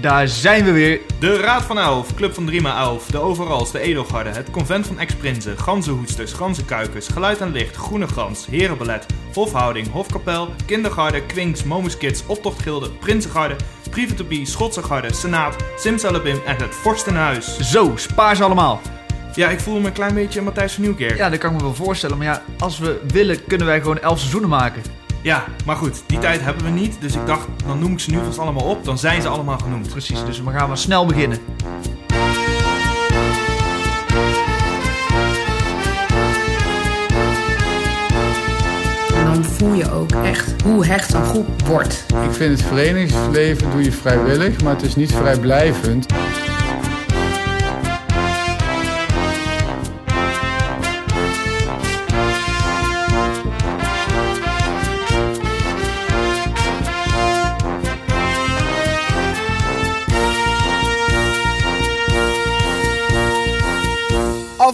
Daar zijn we weer. De Raad van Elf, Club van 3x11, de Overals, de Edelgarde, het Convent van Ex-Prinsen, Ganzenhoedsters, Ganzenkuikers, Geluid en Licht, Groene Gans, Herenballet, Hofhouding, Hofkapel, Kindergarde, Kwinks, Momus Kids, Optochtgilde, Prinsengarde, Be, Schotse Garde, Senaat, Simsalabim en het Vorstenhuis. Zo, spaar ze allemaal. Ja, ik voel me een klein beetje Matthijs van Nieuwkerk. Ja, dat kan ik me wel voorstellen. Maar ja, als we willen, kunnen wij gewoon elf seizoenen maken. Ja, maar goed, die tijd hebben we niet. Dus ik dacht, dan noem ik ze nu vast allemaal op. Dan zijn ze allemaal genoemd. Precies, dus we gaan maar snel beginnen. En dan voel je ook echt hoe hecht een groep wordt. Ik vind het verenigingsleven doe je vrijwillig, maar het is niet vrijblijvend.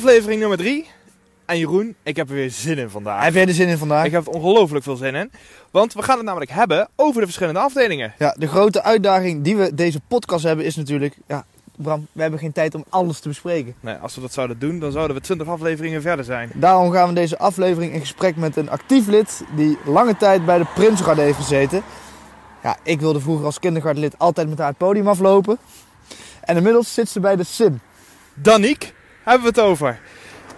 Aflevering nummer 3. En Jeroen, ik heb er weer zin in vandaag. Heb jij er zin in vandaag? Ik heb er ongelooflijk veel zin in. Want we gaan het namelijk hebben over de verschillende afdelingen. Ja, de grote uitdaging die we deze podcast hebben is natuurlijk... Ja, Bram, we hebben geen tijd om alles te bespreken. Nee, als we dat zouden doen, dan zouden we 20 afleveringen verder zijn. Daarom gaan we in deze aflevering in gesprek met een actief lid... die lange tijd bij de Prinsengarde heeft gezeten. Ja, ik wilde vroeger als kindergartenlid altijd met haar het podium aflopen. En inmiddels zit ze bij de Sim. Daniek hebben we het over.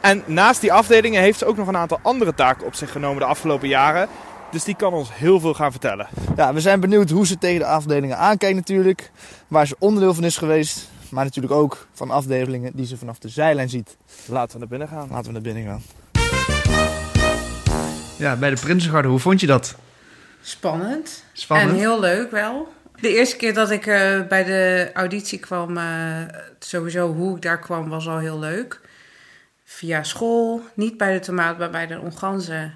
En naast die afdelingen heeft ze ook nog een aantal andere taken op zich genomen de afgelopen jaren. Dus die kan ons heel veel gaan vertellen. Ja, we zijn benieuwd hoe ze tegen de afdelingen aankijkt natuurlijk. Waar ze onderdeel van is geweest. Maar natuurlijk ook van afdelingen die ze vanaf de zijlijn ziet. Laten we naar binnen gaan. Laten we naar binnen gaan. Ja, bij de Prinsengarde, hoe vond je dat? Spannend. Spannend. En heel leuk wel. De eerste keer dat ik eh, bij de auditie kwam, eh, sowieso hoe ik daar kwam, was al heel leuk. Via school, niet bij de tomaat, maar bij de onganzen.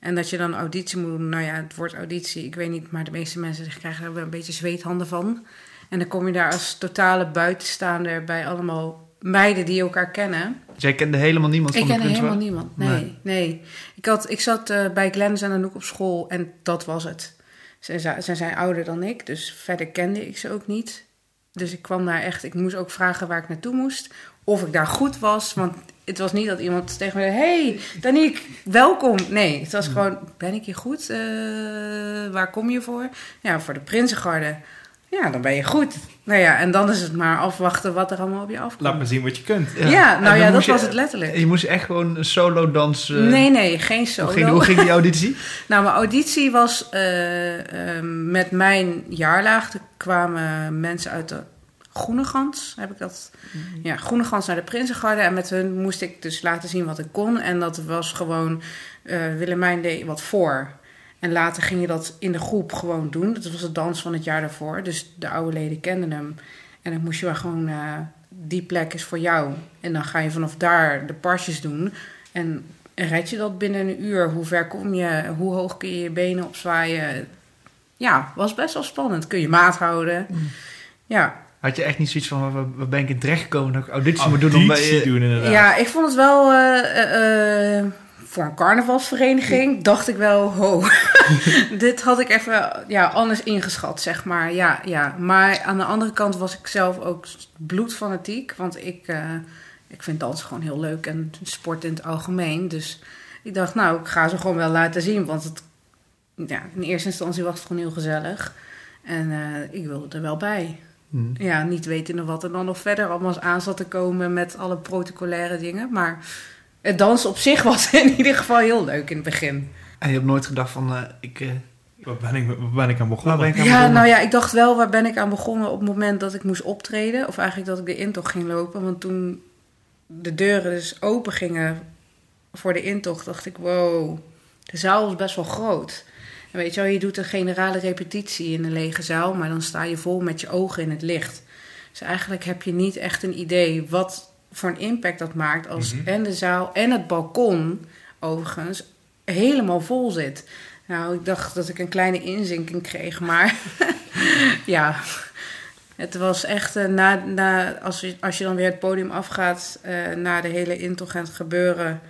En dat je dan auditie moet doen. Nou ja, het woord auditie, ik weet niet, maar de meeste mensen krijgen er wel een beetje zweethanden van. En dan kom je daar als totale buitenstaander bij allemaal meiden die elkaar kennen. Jij kende helemaal niemand Ik van de kende helemaal niemand. Nee, Nee. nee. Ik, had, ik zat eh, bij Glennis en Anouk op school en dat was het. Ze zijn ouder dan ik, dus verder kende ik ze ook niet. Dus ik kwam daar echt, ik moest ook vragen waar ik naartoe moest. Of ik daar goed was, want het was niet dat iemand tegen me zei... Hey, Daniek, welkom. Nee, het was gewoon, ben ik hier goed? Eh, waar kom je voor? Ja, voor de Prinsengarde. Ja, dan ben je goed. Nou ja, en dan is het maar afwachten wat er allemaal op je afkomt. Laat me zien wat je kunt. Ja, nou ja, dat je- was het letterlijk. Je moest echt gewoon een solo dansen. Nee, nee, geen solo. Hoe ging, hoe ging die auditie? Nou, mijn auditie was eh, eh, met mijn jaarlaag. Er kwamen mensen uit de Groene Gans, heb ik dat? Ja, Groene Gans naar de Prinsengarde. En met hun moest ik dus laten zien wat ik kon. En dat was gewoon, eh Willemijn deed wat voor. En later ging je dat in de groep gewoon doen. Dat was de dans van het jaar daarvoor. Dus de oude leden kenden hem. En dan moest je maar gewoon, eh, die plek is voor jou. En dan ga je vanaf daar de pasjes doen. En red je dat binnen een uur? Hoe ver kom je? Hoe hoog kun je je benen opzwaaien? Ja, was best wel spannend. Kun je maat houden? Ja. Had je echt niet zoiets van, waar, ben ik in terecht gekomen dat ik auditie moet doen om bij... Auditie eh, doen inderdaad. ja, ik vond het wel... eh, eh, voor een carnavalsvereniging dacht ik wel... Ho, dit had ik even ja, anders ingeschat, zeg maar. Ja, ja. Maar aan de andere kant was ik zelf ook bloedfanatiek. Want ik, eh, ik vind dansen gewoon heel leuk. En sport in het algemeen. Dus ik dacht, nou, ik ga ze gewoon wel laten zien. Want het, ja, in eerste instantie was het gewoon heel gezellig. En eh, ik wilde er wel bij. hmm. Ja, niet wetende wat er dan nog verder allemaal aan zat te komen met alle protocolaire dingen. Maar het dansen op zich was in ieder geval heel leuk in het begin. En je hebt nooit gedacht van, eh, ik... eh, Waar ben ik, waar ben ik aan begonnen? waar ben ik aan Ja, begonnen? nou ja, ik dacht wel, waar ben ik aan begonnen op het moment dat ik moest optreden? Of eigenlijk dat ik de intocht ging lopen. Want toen de deuren dus open gingen voor de intocht, dacht ik, wow, de zaal is best wel groot. En weet je wel, je doet een generale repetitie in een lege zaal, maar dan sta je vol met je ogen in het licht. Dus eigenlijk heb je niet echt een idee wat voor een impact dat maakt als Mhm. en de zaal en het balkon, overigens, helemaal vol zit. Nou, ik dacht dat ik een kleine inzinking kreeg, maar ja, het was echt eh, na, na, als, je, als je dan weer het podium afgaat eh, na de hele intocht en het gebeuren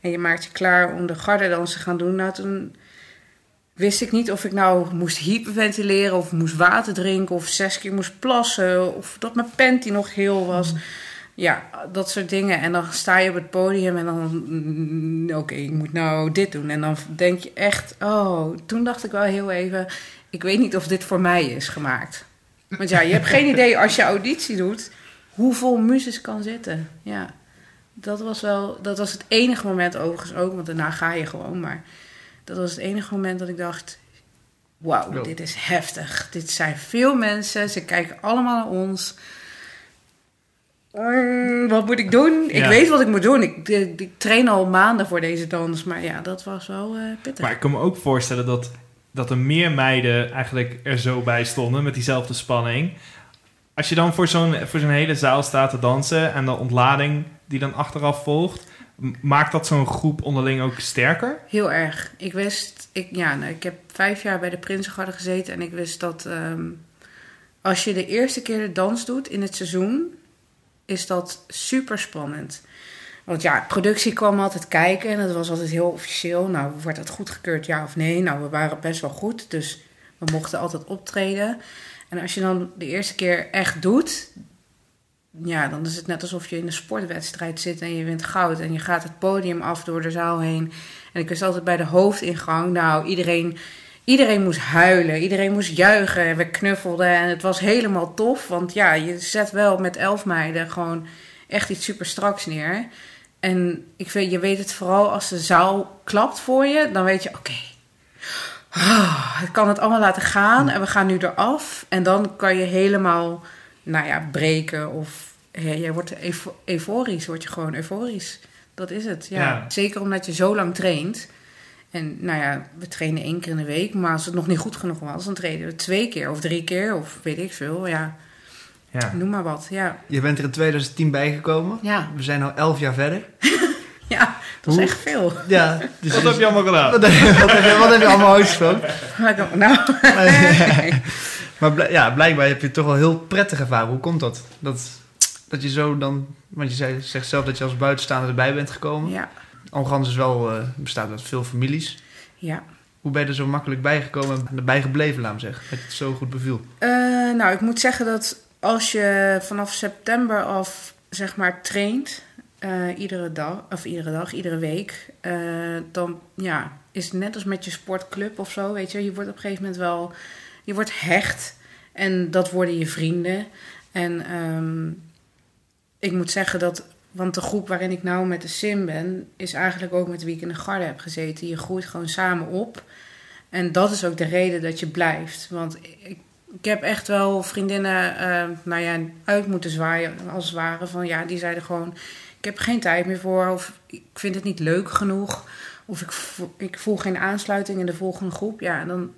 en je maakt je klaar om de gardedans te gaan doen, nou toen wist ik niet of ik nou moest hyperventileren of moest water drinken of zes keer moest plassen of dat mijn panty nog heel was. Ja, dat soort dingen. En dan sta je op het podium en dan, mm, oké, ik moet nou dit doen. En dan denk je echt, oh, toen dacht ik wel heel even, ik weet niet of dit voor mij is gemaakt. Want ja, je hebt geen idee als je auditie doet, hoeveel muziek kan zitten. Ja, dat was wel, dat was het enige moment overigens ook, want daarna ga je gewoon. Maar dat was het enige moment dat ik dacht, wauw, dit is heftig. Dit zijn veel mensen, ze kijken allemaal naar ons. Mm, wat moet ik doen? Ik weet wat ik moet doen. Ik, ik, ik train al maanden voor deze dans. Maar ja, dat was wel eh, pittig. Maar ik kan me ook voorstellen dat, dat er meer meiden eigenlijk er zo bij stonden met diezelfde spanning. Als je dan voor zo'n, voor zo'n hele zaal staat te dansen en de ontlading die dan achteraf volgt, maakt dat zo'n groep onderling ook sterker? Heel erg. Ik wist, ik, ja, nou, ik heb vijf jaar bij de Prinsengarde gezeten en ik wist dat ehm, als je de eerste keer de dans doet in het seizoen, is dat super spannend. Want ja, productie kwam altijd kijken en dat was altijd heel officieel. Nou, wordt het goedgekeurd, ja of nee? Nou, we waren best wel goed, dus we mochten altijd optreden. En als je dan de eerste keer echt doet, ja, dan is het net alsof je in een sportwedstrijd zit en je wint goud. En je gaat het podium af door de zaal heen. En ik wist altijd bij de hoofdingang, nou, iedereen, iedereen moest huilen, iedereen moest juichen. En we knuffelden en het was helemaal tof. Want ja, je zet wel met elf meiden gewoon echt iets super straks neer. En ik weet, je weet het vooral als de zaal klapt voor je, dan weet je, oké. Ah, ik kan het allemaal laten gaan en we gaan nu eraf. En dan kan je helemaal, nou ja, breken of ja, jij wordt eufo- euforisch, word je gewoon euforisch. Dat is het, ja. Ja. Zeker omdat je zo lang traint. En nou ja, we trainen één keer in de week, maar als het nog niet goed genoeg was, dan trainen we twee keer of drie keer of weet ik veel. Ja, Ja. noem maar wat. Ja, Je bent er in 2010 bijgekomen. ja, We zijn al 11 jaar verder. ja dat is echt veel. Ja, dus Wat heb je allemaal gedaan? wat, heb je, wat, heb je, wat heb je allemaal uitgesproken? Nou, maar ja, blijkbaar heb je het toch wel heel prettig ervaren. Hoe komt dat? Dat, dat je zo dan... Want je zei, zegt zelf dat je als buitenstaander erbij bent gekomen. ja, Algans is wel, eh, bestaat uit veel families. ja. Hoe ben je er zo makkelijk bijgekomen en erbij gebleven, laat me zeggen? Dat het zo goed beviel. Eh, nou, ik moet zeggen dat als je vanaf september af, zeg maar, traint, eh, iedere dag, of iedere dag, iedere week, dan ja, is het net als met je sportclub of zo, weet je, je wordt op een gegeven moment wel, je wordt hecht en dat worden je vrienden. En ehm, ik moet zeggen dat, want de groep waarin ik nou met de sim ben, is eigenlijk ook met wie ik in de garde heb gezeten. Je groeit gewoon samen op. En dat is ook de reden dat je blijft. Want ik, ik heb echt wel vriendinnen eh, nou ja, uit moeten zwaaien, als het ware. Van ja, die zeiden gewoon: Ik heb geen tijd meer voor. Of ik vind het niet leuk genoeg. Of ik, vo- ik voel geen aansluiting in de volgende groep. Ja, en dan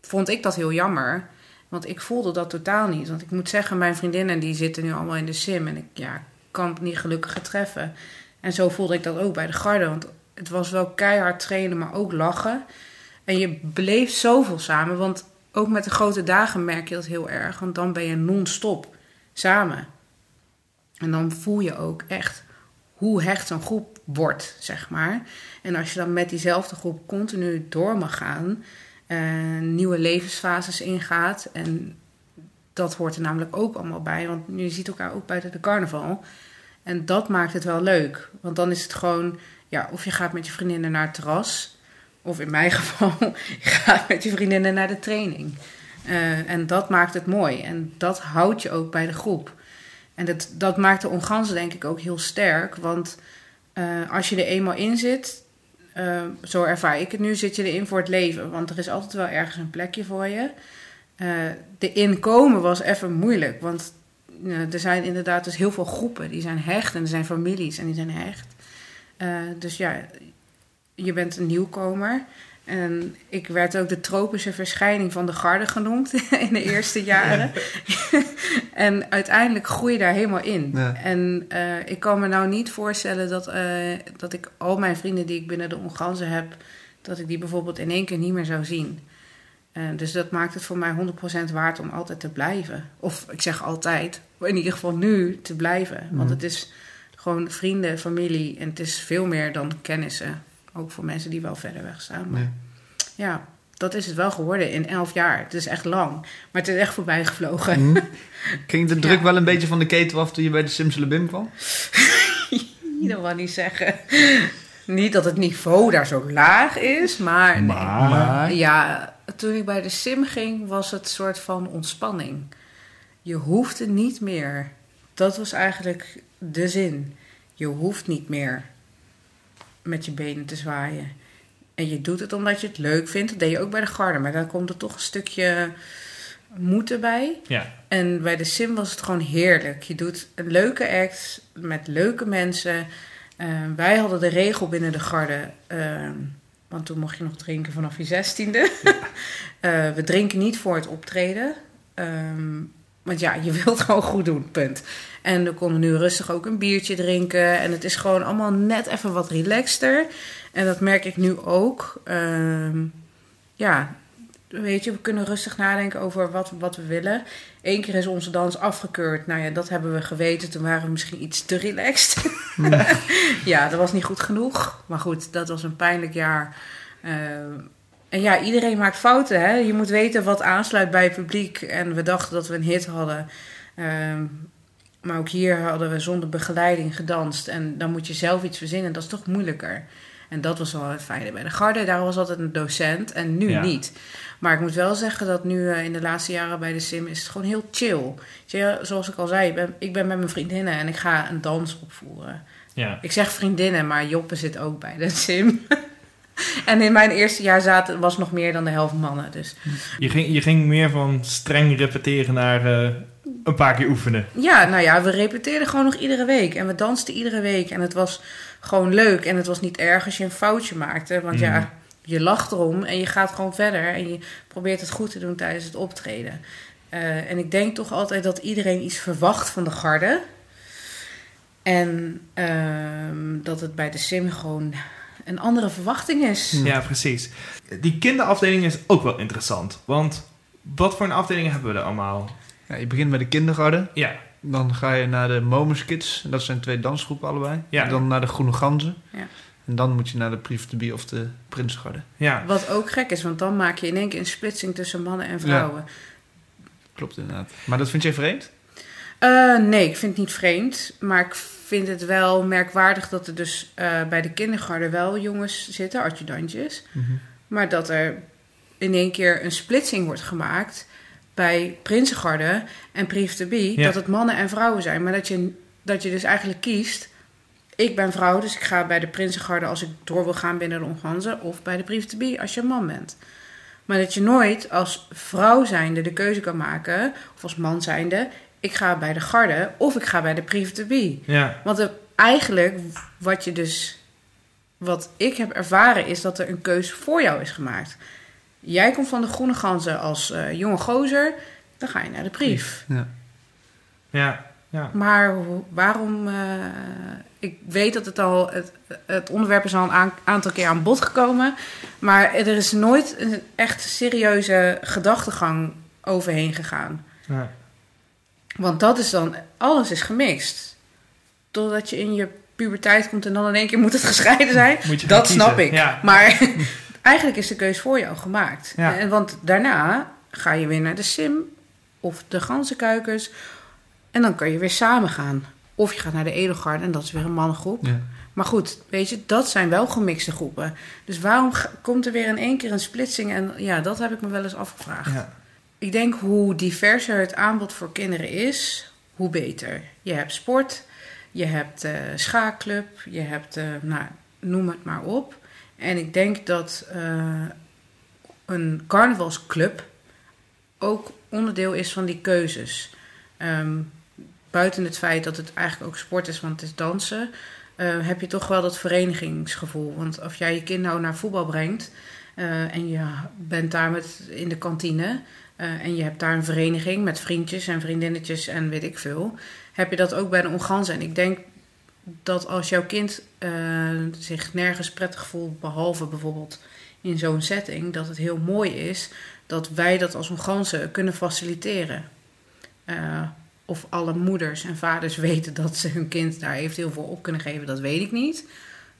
vond ik dat heel jammer. Want ik voelde dat totaal niet. Want ik moet zeggen, mijn vriendinnen die zitten nu allemaal in de sim. En ik ja, kan het niet gelukkiger treffen. En zo voelde ik dat ook bij de garde. Want het was wel keihard trainen, maar ook lachen. En je beleeft zoveel samen. Want ook met de grote dagen merk je dat heel erg. Want dan ben je non-stop samen. En dan voel je ook echt hoe hecht zo'n groep wordt, zeg maar. En als je dan met diezelfde groep continu door mag gaan, eh, nieuwe levensfases ingaat. En dat hoort er namelijk ook allemaal bij, want je ziet elkaar ook de, de carnaval. En dat maakt het wel leuk. Want dan is het gewoon, ja, of je gaat met je vriendinnen naar het terras. Of in mijn geval, je gaat met je vriendinnen naar de training. Eh, en dat maakt het mooi. En dat houdt je ook bij de groep. En dat, dat maakt de onganzen denk ik ook heel sterk. Want eh, als je er eenmaal in zit, eh, zo ervaar ik het nu, zit je erin voor het leven. Want er is altijd wel ergens een plekje voor je. De inkomen was even moeilijk. Want er zijn inderdaad dus heel veel groepen. Die zijn hecht en er zijn families en die zijn hecht. Eh, dus ja, je bent een nieuwkomer. En ik werd ook de tropische verschijning van de garde genoemd in de eerste jaren. en uiteindelijk groei je daar helemaal in. Ja. En eh, ik kan me nou niet voorstellen dat, eh, dat ik al mijn vrienden die ik binnen de onganzen heb, dat ik die bijvoorbeeld in één keer niet meer zou zien. Eh, dus dat maakt het voor mij 100% waard om altijd te blijven. Of ik zeg altijd, maar in ieder geval nu te blijven. Want Mhm. het is gewoon vrienden, familie en het is veel meer dan kennissen. Ook voor mensen die wel verder weg staan. Maar Ja. ja, dat is het wel geworden in elf jaar. Het is echt lang. Maar het is echt voorbij gevlogen. Hm. Ging de druk Ja. wel een beetje van de ketel af toen je bij de Simsalabim kwam? Dat wil niet zeggen. Niet dat het niveau daar zo laag is, maar, nee. Maar- ja, toen ik bij de sim ging, was het soort van ontspanning. Je hoefde niet meer. Dat was eigenlijk de zin. Je hoeft niet meer met je benen te zwaaien. En je doet het omdat je het leuk vindt. Dat deed je ook bij de garde, maar dan komt er toch een stukje moeten bij. Ja. En bij de sim was het gewoon heerlijk. Je doet een leuke act met leuke mensen. Eh, wij hadden de regel binnen de garde. eh, want toen mocht je nog drinken vanaf je zestiende. Eh, we drinken niet voor het optreden. Ehm, want ja, je wilt gewoon goed doen, punt. En we konden nu rustig ook een biertje drinken. En het is gewoon allemaal net even wat relaxter. En dat merk ik nu ook. Ehm, ja, weet je, we kunnen rustig nadenken over wat, wat we willen. Eén keer is onze dans afgekeurd. Nou ja, dat hebben we geweten. Toen waren we misschien iets te relaxed. ja, dat was niet goed genoeg. Maar goed, dat was een pijnlijk jaar. Ehm, en ja, iedereen maakt fouten. Hè? Je moet weten wat aansluit bij het publiek. En we dachten dat we een hit hadden. Ehm, maar ook hier hadden we zonder begeleiding gedanst. En dan moet je zelf iets verzinnen. Dat is toch moeilijker. En dat was wel het fijne bij de garde. Daar was altijd een docent en nu Ja. niet. Maar ik moet wel zeggen dat nu eh, in de laatste jaren bij de sim is het gewoon heel chill. Je, zoals ik al zei, ik ben, ik ben met mijn vriendinnen en ik ga een dans opvoeren. Ja. Ik zeg vriendinnen, maar Joppe zit ook bij de sim. en in mijn eerste jaar zaten, was nog meer dan de helft mannen. Dus Je, ging, je ging meer van streng repeteren naar eh, een paar keer oefenen. ja, nou ja, we repeteerden gewoon nog iedere week. En we dansten iedere week. En het was gewoon leuk. En het was niet erg als je een foutje maakte. Want ja, je lacht erom en je gaat gewoon verder. En je probeert het goed te doen tijdens het optreden. Eh, en ik denk toch altijd dat iedereen iets verwacht van de garde. En ehm, dat het bij de sim gewoon een andere verwachting is. Ja, precies. Die kinderafdeling is ook wel interessant. Want wat voor een afdeling hebben we er allemaal? Ja, je begint bij de kindergarten. Ja, Dan ga je naar de Momers Kids. Dat zijn twee dansgroepen allebei. Ja. En dan naar de Groene Ganzen. Ja. En dan moet je naar de Privé de of de Prinsengarde. ja. Wat ook gek is, want dan maak je in één keer een splitsing tussen mannen en vrouwen. Klopt inderdaad. Maar dat vind jij vreemd? Eh, nee, ik vind het niet vreemd. Maar ik vind het wel merkwaardig dat er dus eh, bij de kindergarten wel jongens zitten, adjudantjes. Maar dat er in één keer een splitsing wordt gemaakt bij Prinsengarde en Prief de Bie. Ja. Dat het mannen en vrouwen zijn. Maar dat je, dat je dus eigenlijk kiest. Ik ben vrouw, dus ik ga bij de Prinsengarde als ik door wil gaan binnen de Onganzen. Of bij de Prief de Bie als je een man bent. Maar dat je nooit als vrouw zijnde de keuze kan maken, of als man zijnde, ik ga bij de garde of ik ga bij de privé to be. ja. Want er- eigenlijk, wat je dus, wat ik heb ervaren, is dat er een keuze voor jou is gemaakt. Jij komt van de Groene Ganzen als eh, jonge gozer, dan ga je naar de brief. Ja. Ja, ja. Maar waarom, eh, ik weet dat het al, het, het onderwerp is al een aan- aantal keer aan bod gekomen, maar er is nooit een echt serieuze gedachtegang overheen gegaan. ja. Want dat is dan, alles is gemixt. Totdat je in je puberteit komt en dan in één keer moet het gescheiden zijn. Moet je gaan Dat kiezen. snap ik. Ja. Maar eigenlijk is de keus voor jou gemaakt. Ja. En, want daarna ga je weer naar de sim of de ganzenkuikers. En dan kan je weer samen gaan. Of je gaat naar de edelgarde en dat is weer een mannengroep. Ja. Maar goed, weet je, dat zijn wel gemixte groepen. Dus waarom komt er weer in één keer een splitsing? En ja, dat heb ik me wel eens afgevraagd. Ja. Ik denk hoe diverser het aanbod voor kinderen is, hoe beter. Je hebt sport, je hebt eh schaakclub, je hebt, eh, nou, noem het maar op. En ik denk dat eh, een carnavalsclub ook onderdeel is van die keuzes. Ehm, buiten het feit dat het eigenlijk ook sport is, want het is dansen, eh, heb je toch wel dat verenigingsgevoel. Want als jij je kind nou naar voetbal brengt eh, en je bent daar met, in de kantine en je hebt daar een vereniging met vriendjes en vriendinnetjes en weet ik veel, heb je dat ook bij de onganzen. En ik denk dat als jouw kind eh, zich nergens prettig voelt, behalve bijvoorbeeld in zo'n setting, dat het heel mooi is dat wij dat als onganzen kunnen faciliteren. Eh, of alle moeders en vaders weten dat ze hun kind daar eventueel voor op kunnen geven, dat weet ik niet.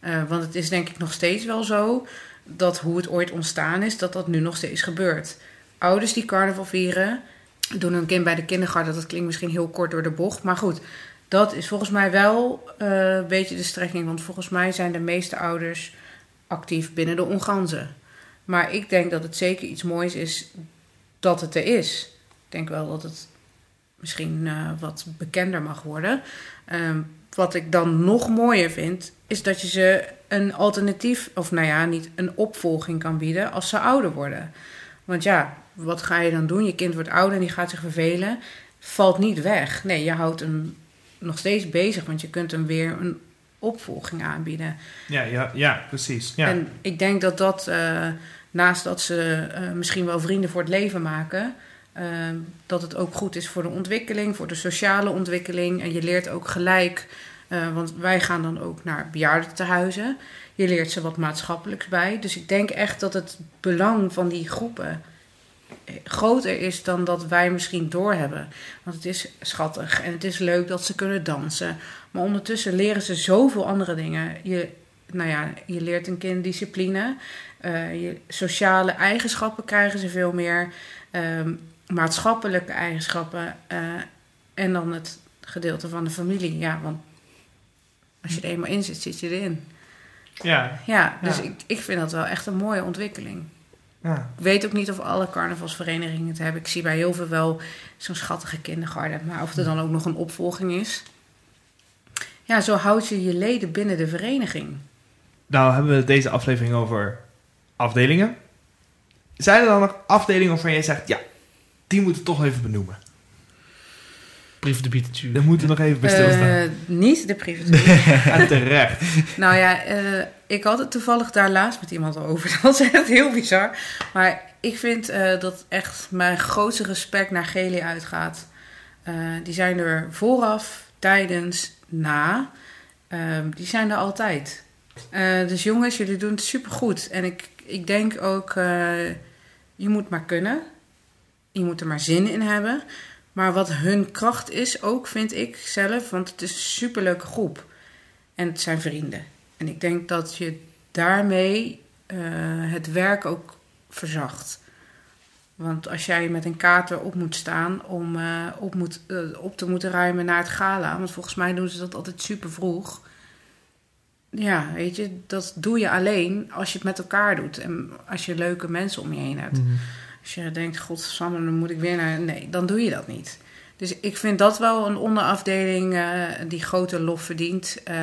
Eh, want het is denk ik nog steeds wel zo dat hoe het ooit ontstaan is, dat dat nu nog steeds gebeurt. Ouders die carnaval vieren, doen hun kind bij de kindergarten. Dat klinkt misschien heel kort door de bocht, maar goed. Dat is volgens mij wel eh, een beetje de strekking. Want volgens mij zijn de meeste ouders actief binnen de onganzen. Maar ik denk dat het zeker iets moois is dat het er is. Ik denk wel dat het misschien eh, wat bekender mag worden. Ehm, wat ik dan nog mooier vind, is dat je ze een alternatief, of nou ja, niet een opvolging kan bieden als ze ouder worden. Want ja, wat ga je dan doen? Je kind wordt ouder en die gaat zich vervelen. Valt niet weg. Nee, je houdt hem nog steeds bezig, want je kunt hem weer een opvolging aanbieden. Ja, ja, ja precies. Ja. En ik denk dat dat, eh, naast dat ze eh, misschien wel vrienden voor het leven maken, eh, dat het ook goed is voor de ontwikkeling, voor de sociale ontwikkeling. En je leert ook gelijk, want wij gaan dan ook naar bejaardentehuizen. Je leert ze wat maatschappelijks bij. Dus ik denk echt dat het belang van die groepen groter is dan dat wij misschien doorhebben. Want het is schattig en het is leuk dat ze kunnen dansen. Maar ondertussen leren ze zoveel andere dingen. Je, nou ja, je leert een kind discipline. Uh, je sociale eigenschappen krijgen ze veel meer. Uh, maatschappelijke eigenschappen. Uh, en dan het gedeelte van de familie. Ja, want als je er eenmaal in zit, zit je erin. Ja. Ja, dus Ik, ik vind dat wel echt een mooie ontwikkeling. Ja. Ik weet ook niet of alle carnavalsverenigingen het hebben. Ik zie bij heel veel wel zo'n schattige kindergarten. Maar of er dan ook nog een opvolging is. Ja, zo houd je je leden binnen de vereniging. Nou hebben we deze aflevering over afdelingen. Zijn er dan nog afdelingen waarvan jij zegt... Ja, die moeten we toch even benoemen. Brief de Bietertje. Daar moeten we nog even bij stilstaan. Uh, niet de privé. ja, terecht. nou ja, uh, ik had het toevallig daar laatst met iemand over. Dat was echt heel bizar. Maar ik vind uh, dat echt mijn grootste respect naar Geli uitgaat. die zijn er vooraf, tijdens, na. Ehm, die zijn er altijd. dus jongens, jullie doen het supergoed. En ik, ik denk ook, je moet maar kunnen. Je moet er maar zin in hebben. Maar wat hun kracht is ook, vind ik zelf, want het is een superleuke groep. En het zijn vrienden. En ik denk dat je daarmee uh, het werk ook verzacht. Want als jij met een kater op moet staan om uh, op, moet, uh, op te moeten ruimen naar het gala, want volgens mij doen ze dat altijd super vroeg. Ja, weet je, dat doe je alleen als je het met elkaar doet en als je leuke mensen om je heen hebt. Mm-hmm. Als je denkt, godsamme, dan moet ik weer naar... Nee, dan doe je dat niet. Dus ik vind dat wel een onderafdeling uh, die grote lof verdient. Uh,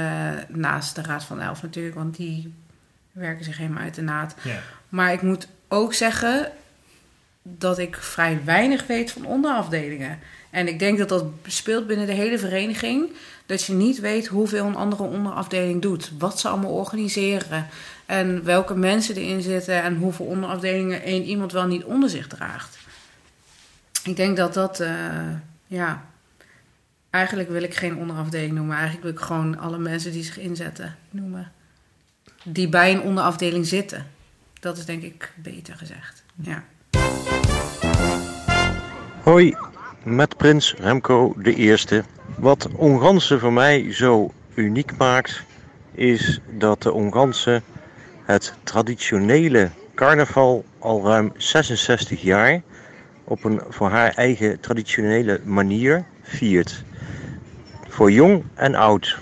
naast de Raad van Elf natuurlijk, want die werken zich helemaal uit de naad. Ja. Maar ik moet ook zeggen dat ik vrij weinig weet van onderafdelingen. En ik denk dat dat speelt binnen de hele vereniging. Dat je niet weet hoeveel een andere onderafdeling doet. Wat ze allemaal organiseren. En welke mensen erin zitten. En hoeveel onderafdelingen één iemand wel niet onder zich draagt. Ik denk dat dat, uh, ja. Eigenlijk wil ik geen onderafdeling noemen. Eigenlijk wil ik gewoon alle mensen die zich inzetten noemen. Die bij een onderafdeling zitten. Dat is denk ik beter gezegd. Ja. Hoi, met prins Remco de Eerste. Wat Ongansen voor mij zo uniek maakt, is dat de Ongansen het traditionele carnaval al ruim 66 jaar op een voor haar eigen traditionele manier viert. Voor jong en oud.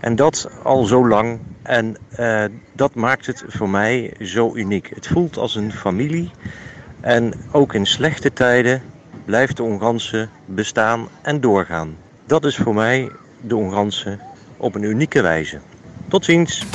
En dat al zo lang. En uh, dat maakt het voor mij zo uniek. Het voelt als een familie. En ook in slechte tijden blijft de Onganse bestaan en doorgaan. Dat is voor mij de Onganse op een unieke wijze. Tot ziens!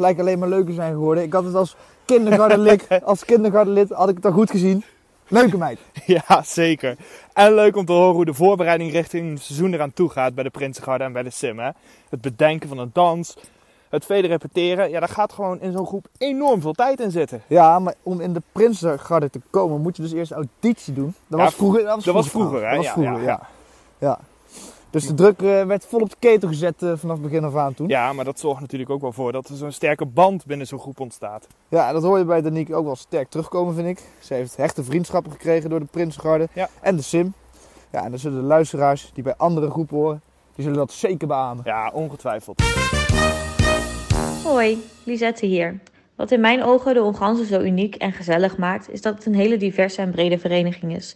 Lijken alleen maar leuker zijn geworden. Ik had het als kindergartenlid, als kindergartenlid had ik het al goed gezien. Leuke meid. Ja, zeker. En leuk om te horen hoe de voorbereiding richting het seizoen eraan toe gaat bij de Prinsengarde en bij de Sim. Hè? Het bedenken van een dans, het vele repeteren. Ja, daar gaat gewoon in zo'n groep enorm veel tijd in zitten. Ja, maar om in de Prinsengarde te komen moet je dus eerst auditie doen. Dat Ja, was vroeger. Dat was Dat was vroeger, hè? Dat was vroeger, ja, ja. ja. Dus de druk eh, werd vol op de ketel gezet eh, vanaf begin af aan toen. Ja, maar dat zorgt natuurlijk ook wel voor dat er zo'n sterke band binnen zo'n groep ontstaat. Ja, en dat hoor je bij Danique ook wel sterk terugkomen, vind ik. Ze heeft hechte vriendschappen gekregen door de Prinsengarde Ja. en de Sim. Ja, en dan zullen de luisteraars die bij andere groepen horen, die zullen dat zeker beamen. Ja, ongetwijfeld. Hoi, Lisette hier. Wat in mijn ogen de Ongansen zo uniek en gezellig maakt, is dat het een hele diverse en brede vereniging is.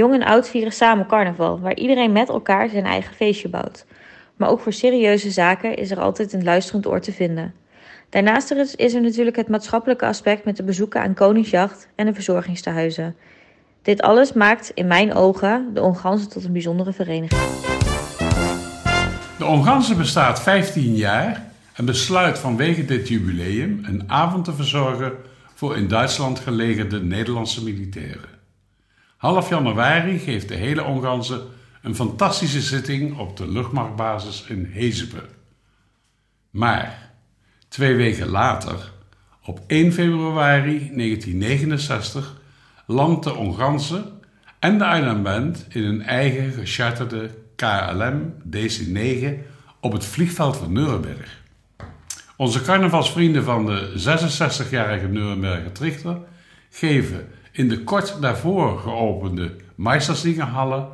Jong en oud vieren samen carnaval, waar iedereen met elkaar zijn eigen feestje bouwt. Maar ook voor serieuze zaken is er altijd een luisterend oor te vinden. Daarnaast is, er natuurlijk het maatschappelijke aspect met de bezoeken aan Koningsjacht en de verzorgingstehuizen. Dit alles maakt in mijn ogen de Ongansen tot een bijzondere vereniging. De Onganse bestaat 15 jaar en besluit vanwege dit jubileum een avond te verzorgen voor in Duitsland gelegerde Nederlandse militairen. Half januari geeft de hele Onganse een fantastische zitting op de luchtmachtbasis in Hezepe. Maar twee weken later, op 1 februari 1969, landt de Onganse en de Island Band in een eigen gecharterde KLM DC-9 op het vliegveld van Nuremberg. Onze carnavalsvrienden van de 66-jarige Nuremberger Trichter geven in de kort daarvoor geopende Meistersingerhalle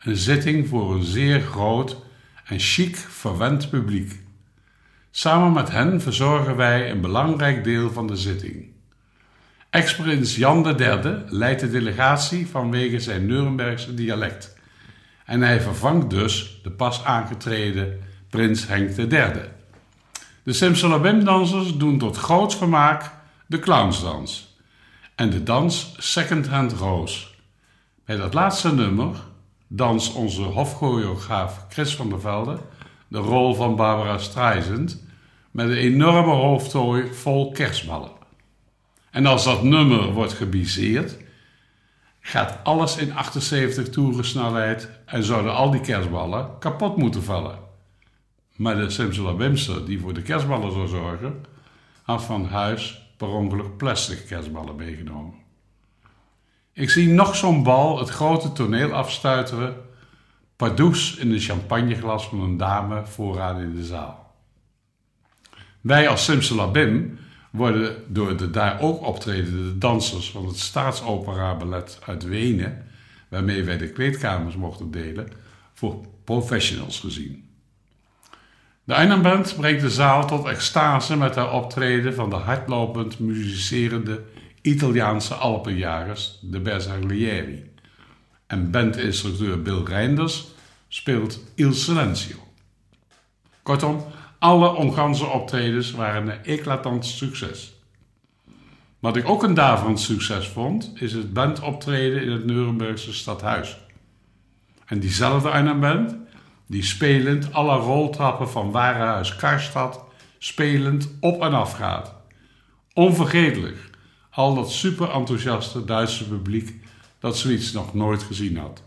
een zitting voor een zeer groot en chic verwend publiek. Samen met hen verzorgen wij een belangrijk deel van de zitting. Ex-prins Jan III leidt de delegatie vanwege zijn Nurembergse dialect. En hij vervangt dus de pas aangetreden prins Henk III. De Simsalabim-dansers doen tot groot vermaak de clownsdans en de dans Second Hand Rose. Bij dat laatste nummer danst onze hofchoreograaf Chris van der Velde de rol van Barbara Streisand met een enorme hoofdtooi vol kerstballen. En als dat nummer wordt gebiseerd, gaat alles in 78 toeren snelheid en zouden al die kerstballen kapot moeten vallen. Maar de Simsalabimster die voor de kerstballen zou zorgen, had van huis per ongeluk plastic kerstballen meegenomen. Ik zie nog zo'n bal het grote toneel afstuiteren, pardoes in een champagneglas van een dame vooraan in de zaal. Wij als Simsalabim worden door de daar ook optredende dansers van het Staatsopera Ballet uit Wenen, waarmee wij de kleedkamers mochten delen, voor professionals gezien. De Einenband brengt de zaal tot extase met haar optreden van de hardlopend muzicerende Italiaanse Alpenjagers, de Bersaglieri. En bandinstructeur Bill Reinders speelt Il Silenzio. Kortom, alle onganse optredens waren een eclatant succes. Wat ik ook een daverend succes vond, is het bandoptreden in het Nurembergse stadhuis. En diezelfde Einenband die spelend alle roltrappen van Warenhuis Karstad spelend op en af gaat. Onvergetelijk, al dat super enthousiaste Duitse publiek dat zoiets nog nooit gezien had.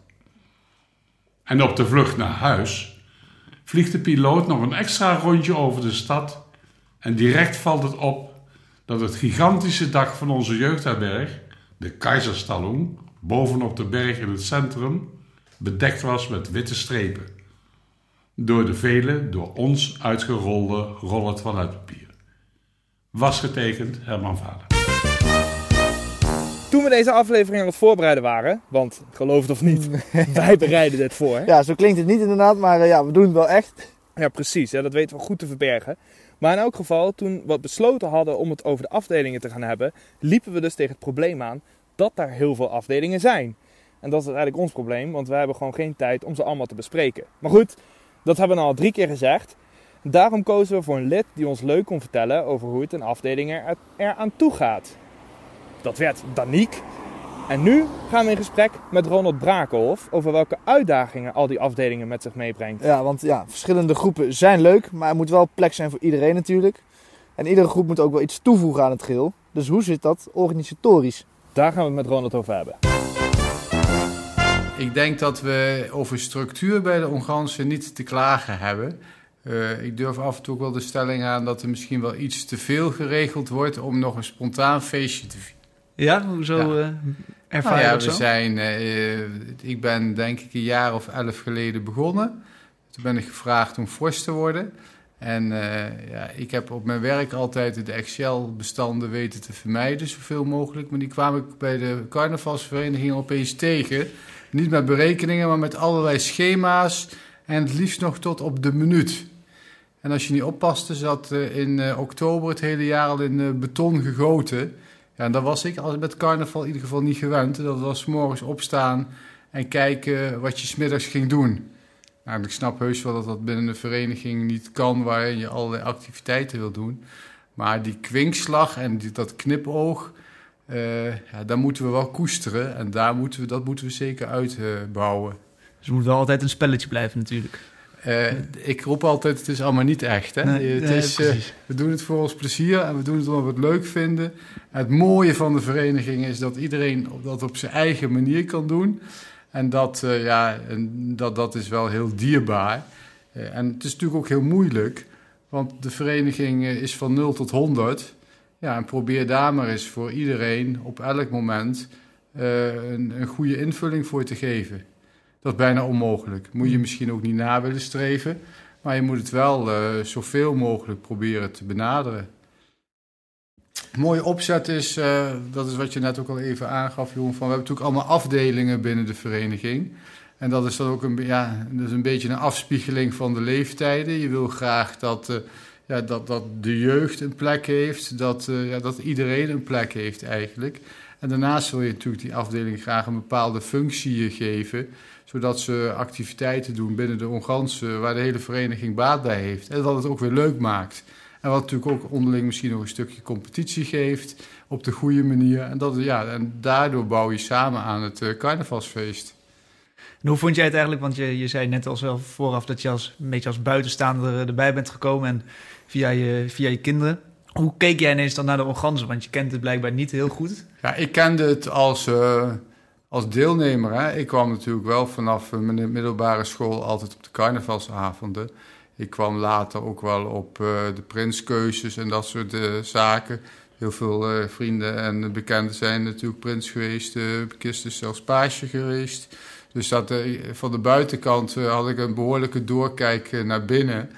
En op de vlucht naar huis vliegt de piloot nog een extra rondje over de stad en direct valt het op dat het gigantische dak van onze jeugdherberg, de Keizerstalung, bovenop de berg in het centrum, bedekt was met witte strepen door de vele door ons uitgerolde rollen toiletpapier. Was getekend Herman Vader. Toen we deze aflevering aan het voorbereiden waren, want geloof het of niet, wij bereiden dit voor. Ja, zo klinkt het niet inderdaad, maar eh, ja, we doen het wel echt. Ja, precies. Ja, dat weten we goed te verbergen. Maar in elk geval, toen we besloten hadden om het over de afdelingen te gaan hebben, liepen we dus tegen het probleem aan dat daar heel veel afdelingen zijn. En dat is eigenlijk ons probleem, want wij hebben gewoon geen tijd om ze allemaal te bespreken. Maar goed, dat hebben we al drie keer gezegd. Daarom kozen we voor een lid die ons leuk kon vertellen over hoe het een afdeling er, er aan toe gaat. Dat werd Daniek. En nu gaan we in gesprek met Ronald Brakenhoff over welke uitdagingen al die afdelingen met zich meebrengt. Ja, want ja, verschillende groepen zijn leuk, maar er moet wel plek zijn voor iedereen natuurlijk. En iedere groep moet ook wel iets toevoegen aan het geheel. Dus hoe zit dat organisatorisch? Daar gaan we het met Ronald over hebben. Ik denk dat we over structuur bij de Ongansen niet te klagen hebben. Uh, ik durf af en toe ook wel de stelling aan dat er misschien wel iets te veel geregeld wordt om nog een spontaan feestje te vieren. Ja, hoezo ja. Uh, ervaar nou ja, we zo? zijn, uh, ik ben denk ik een jaar of elf geleden begonnen. Toen ben ik gevraagd om fors te worden. En ja, ik heb op mijn werk altijd de Excel-bestanden weten te vermijden, zoveel mogelijk. Maar die kwam ik bij de carnavalsvereniging opeens tegen. Niet met berekeningen, maar met allerlei schema's. En het liefst nog tot op de minuut. En als je niet oppaste, zat in uh, oktober het hele jaar al in uh, beton gegoten. Ja, en dat was ik met carnaval in ieder geval niet gewend. Dat was morgens opstaan en kijken wat je smiddags ging doen. Nou, ik snap heus wel dat dat binnen een vereniging niet kan, waarin je allerlei activiteiten wil doen. Maar die kwinkslag en dat knipoog, uh, ja, daar moeten we wel koesteren. En daar moeten we, dat moeten we zeker uitbouwen. Dus het moet wel altijd een spelletje blijven natuurlijk. Uh, ik roep altijd, het is allemaal niet echt. Hè? Nee, het nee, is, uh, we doen het voor ons plezier en we doen het omdat we het leuk vinden. Het mooie van de vereniging is dat iedereen dat op zijn eigen manier kan doen. En dat, uh, ja, en dat, dat is wel heel dierbaar. en het is natuurlijk ook heel moeilijk, want de vereniging is van 0 tot 100. Ja, en probeer daar maar eens voor iedereen op elk moment een, een goede invulling voor te geven. Dat is bijna onmogelijk. Moet je misschien ook niet na willen streven. Maar je moet het wel uh, zoveel mogelijk proberen te benaderen. mooie opzet is, uh, dat is wat je net ook al even aangaf, Jeroen, van we hebben natuurlijk allemaal afdelingen binnen de vereniging. En dat is dan ook een, ja, dat is een beetje een afspiegeling van de leeftijden. Je wil graag dat, ja, dat, dat de jeugd een plek heeft, dat, ja, dat iedereen een plek heeft eigenlijk. En daarnaast wil je natuurlijk die afdeling graag een bepaalde functie geven zodat ze activiteiten doen binnen de Ongansen waar de hele vereniging baat bij heeft. En dat het ook weer leuk maakt. En wat natuurlijk ook onderling misschien nog een stukje competitie geeft op de goede manier. En, dat, ja, en daardoor bouw je samen aan het carnavalsfeest. En hoe vond jij het eigenlijk? Want je, je zei net al zelf vooraf dat je als, een beetje als buitenstaander erbij bent gekomen en via je, via je kinderen. Hoe keek jij ineens dan naar de Ongansen? Want je kent het blijkbaar niet heel goed. Ja, ik kende het als... Uh, als deelnemer, hè, ik kwam natuurlijk wel vanaf mijn middelbare school altijd op de carnavalsavonden. Ik kwam later ook wel op uh, de prinskeuzes en dat soort zaken. Heel veel vrienden en bekenden zijn natuurlijk prins geweest. Kist is zelfs paasje geweest. Dus dat, van de buitenkant had ik een behoorlijke doorkijk naar binnen.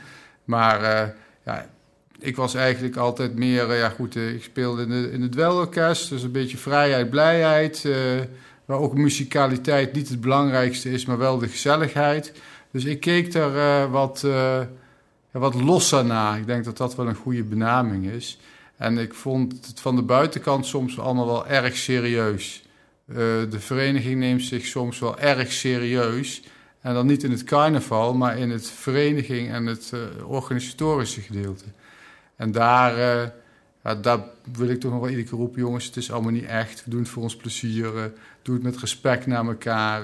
Maar ja, ik was eigenlijk altijd meer... ja goed, ik speelde in, de, in het dwelorkest, dus een beetje vrijheid, blijheid waar ook muzikaliteit niet het belangrijkste is, maar wel de gezelligheid. Dus ik keek daar uh, wat, uh, wat losser naar. Ik denk dat dat wel een goede benaming is. En ik vond het van de buitenkant soms allemaal wel erg serieus. Uh, de vereniging neemt zich soms wel erg serieus. En dan niet in het carnaval, maar in het vereniging en het organisatorische gedeelte. En daar ja, daar wil ik toch nog wel iedere keer roepen, jongens, het is allemaal niet echt. We doen het voor ons plezier. Uh, doe het met respect naar elkaar.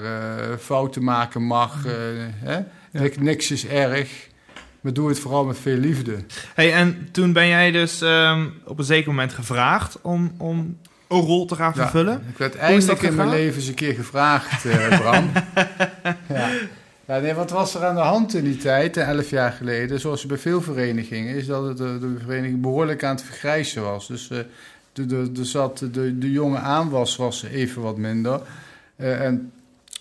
Fouten maken mag. Uh, hè? Ja. Niks is erg. Maar doe het vooral met veel liefde. Hey, en toen ben jij dus um, op een zeker moment gevraagd om, om een rol te gaan vervullen. Ja, ik werd eindelijk in mijn leven eens een keer gevraagd, Bram. ja. Ja, nee, wat was er aan de hand in die tijd, elf jaar geleden, zoals bij veel verenigingen, is dat de, de vereniging behoorlijk aan het vergrijzen was. Dus uh, de, de, de, zat, de, de jonge aanwas was even wat minder. Uh, en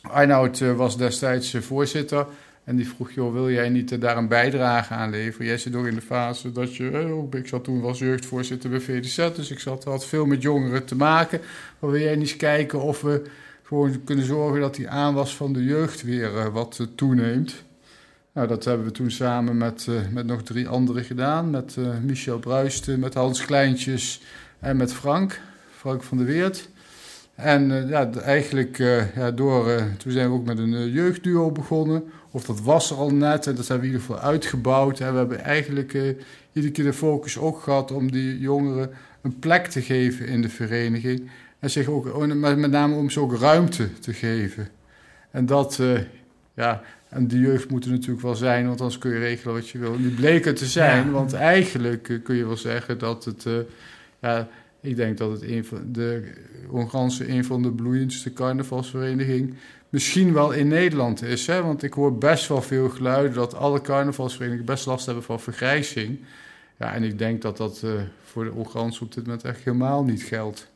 Arnoud was destijds voorzitter en die vroeg, joh, wil jij niet daar een bijdrage aan leveren? Jij zit ook in de fase dat je, ik zat toen was jeugdvoorzitter bij VDZ, dus ik zat, had veel met jongeren te maken. Maar wil jij niet eens kijken of we gewoon kunnen zorgen dat die aanwas van de jeugd weer uh, wat uh, toeneemt. Nou, dat hebben we toen samen met, uh, met nog drie anderen gedaan. Met Michel Bruisten, met Hans Kleintjes en met Frank, Frank van der Weert. En ja, eigenlijk ja, door, toen zijn we ook met een jeugdduo begonnen. Of dat was er al net en dat hebben we in ieder geval uitgebouwd. En we hebben eigenlijk iedere keer de focus ook gehad om die jongeren een plek te geven in de vereniging. En zich ook, met name om ze ook ruimte te geven. En dat, uh, ja, En de jeugd moet er natuurlijk wel zijn, want anders kun je regelen wat je wil. En die bleken te zijn, Ja. want eigenlijk eh, kun je wel zeggen dat het... eh, ja, ik denk dat het een van de Onganse een van de bloeiendste carnavalsverenigingen misschien wel in Nederland is. Hè? Want ik hoor best wel veel geluiden dat alle carnavalsverenigingen best last hebben van vergrijzing. Ja, en ik denk dat dat eh, voor de Onganse op dit moment echt helemaal niet geldt.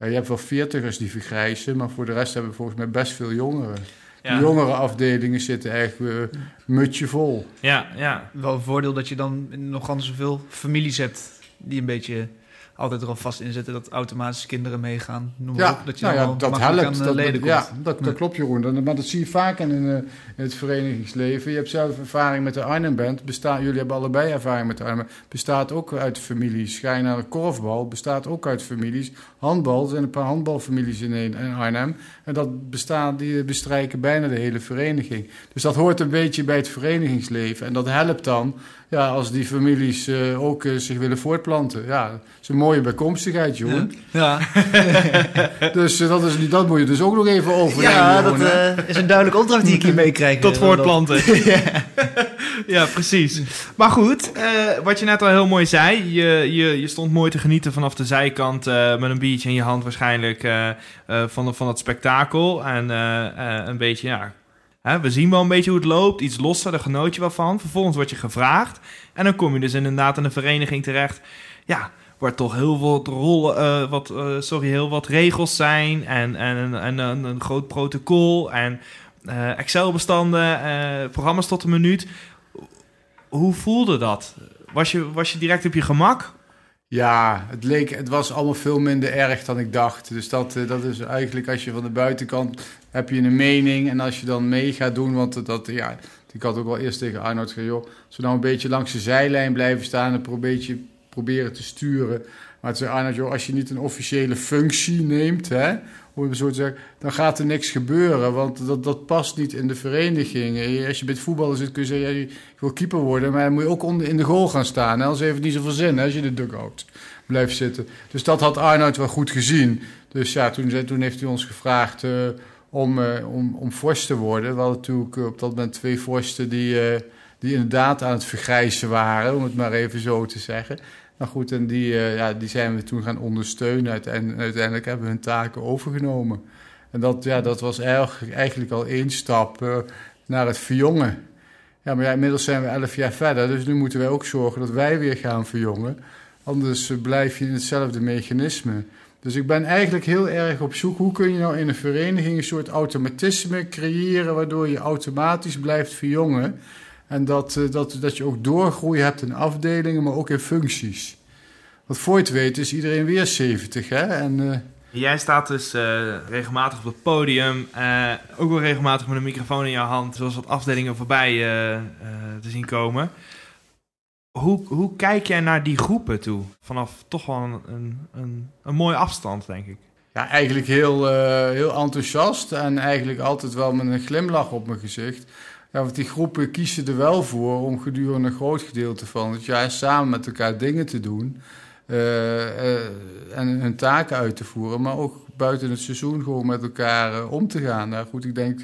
Ja, je hebt wel veertigers die vergrijzen, maar voor de rest hebben we volgens mij best veel jongeren. Ja. De jongere afdelingen zitten echt eh, mutje vol. Ja, ja. Wel een voordeel dat je dan nog anders zoveel families hebt die een beetje altijd er al vast in zitten dat automatisch kinderen meegaan. Noem Ja, op, dat je nou ja, dat helpt. aan eh, Dat, leden ja, komt. dat, dat Ja. klopt Jeroen. Dat, maar dat zie je vaak in, eh, in het verenigingsleven. Je hebt zelf ervaring met de Arnhem Band. Bestaat, jullie hebben allebei ervaring met de Arnhem. Bestaat ook uit families. Ga je naar een korfbal, bestaat ook uit families. Handbal, er zijn een paar handbalfamilies in, in Arnhem. En dat bestaat, die bestrijken bijna de hele vereniging. Dus dat hoort een beetje bij het verenigingsleven. En dat helpt dan ja, als die families eh, ook eh, zich willen voortplanten. Ja, dat is een mooie bijkomstigheid, Jeroen. Ja, Dus eh, dat, is, niet- dat moet je dus ook nog even over. ja dat eh, is een duidelijke opdracht die ik hier meekrijg. Tot voortplanten. ja, precies. Maar goed, eh, wat je net al heel mooi zei. Je, je, je stond mooi te genieten vanaf de zijkant eh, met een biertje in je hand waarschijnlijk eh, eh, van, van het spektakel. En eh, eh, een beetje, ja... We zien wel een beetje hoe het loopt. Iets losser, daar genoot je wel van. Vervolgens word je gevraagd. En dan kom je dus inderdaad in een vereniging terecht. Ja, waar toch heel wat rollen, eh, wat, eh, sorry, heel wat regels zijn. En, en, en, een, groot protocol. En eh, Excel-bestanden, programma's tot een minuut. Hoe voelde dat? Was je, was je direct op je gemak? Ja, het, leek, het was allemaal veel minder erg dan ik dacht. Dus dat, dat is eigenlijk als je van de buitenkant heb je een mening. En als je dan mee gaat doen, want dat, ja, ik had ook wel eerst tegen Arnold gezegd, joh, als we nou een beetje langs de zijlijn blijven staan en proberen te sturen. Maar zei Arnold, joh, als je niet een officiële functie neemt, hè, om zo te zeggen, dan gaat er niks gebeuren. Want dat, dat past niet in de vereniging. Als je bij het voetballen zit, kun je zeggen, ja, wil keeper worden. Maar dan moet je ook onder in de goal gaan staan. Hè? Anders heeft het niet zoveel zin hè, als je de dugout blijft zitten. Dus dat had Arnoud wel goed gezien. Dus ja, toen, toen heeft hij ons gevraagd eh, om, eh, om, om vorst te worden. We hadden natuurlijk eh, op dat moment twee vorsten die, eh, die inderdaad aan het vergrijzen waren. Om het maar even zo te zeggen. Nou goed, en die, ja, die zijn we toen gaan ondersteunen. Uiteindelijk, uiteindelijk hebben we hun taken overgenomen. En dat, ja, dat was eigenlijk, al één stap naar het verjongen. Ja, maar inmiddels zijn we elf jaar verder, dus nu moeten wij ook zorgen dat wij weer gaan verjongen. Anders blijf je in hetzelfde mechanisme. Dus ik ben eigenlijk heel erg op zoek, hoe kun je nou in een vereniging een soort automatisme creëren, waardoor je automatisch blijft verjongen. En dat, eh, dat, dat je ook doorgroei hebt in afdelingen, maar ook in functies. Want voor je het weet is iedereen weer 70, hè? En, eh, Jij staat dus eh, regelmatig op het podium. ook wel regelmatig met een microfoon in je hand. Zoals wat afdelingen voorbij te zien komen. Hoe, hoe kijk jij naar die groepen toe? Vanaf toch wel een, een, een, een mooie afstand, denk ik. Ja, eigenlijk heel, eh, heel enthousiast en eigenlijk altijd wel met een glimlach op mijn gezicht. Ja, want die groepen kiezen er wel voor om gedurende een groot gedeelte van het jaar samen met elkaar dingen te doen. eh, eh, en hun taken uit te voeren, maar ook buiten het seizoen gewoon met elkaar om te gaan. Nou goed, ik denk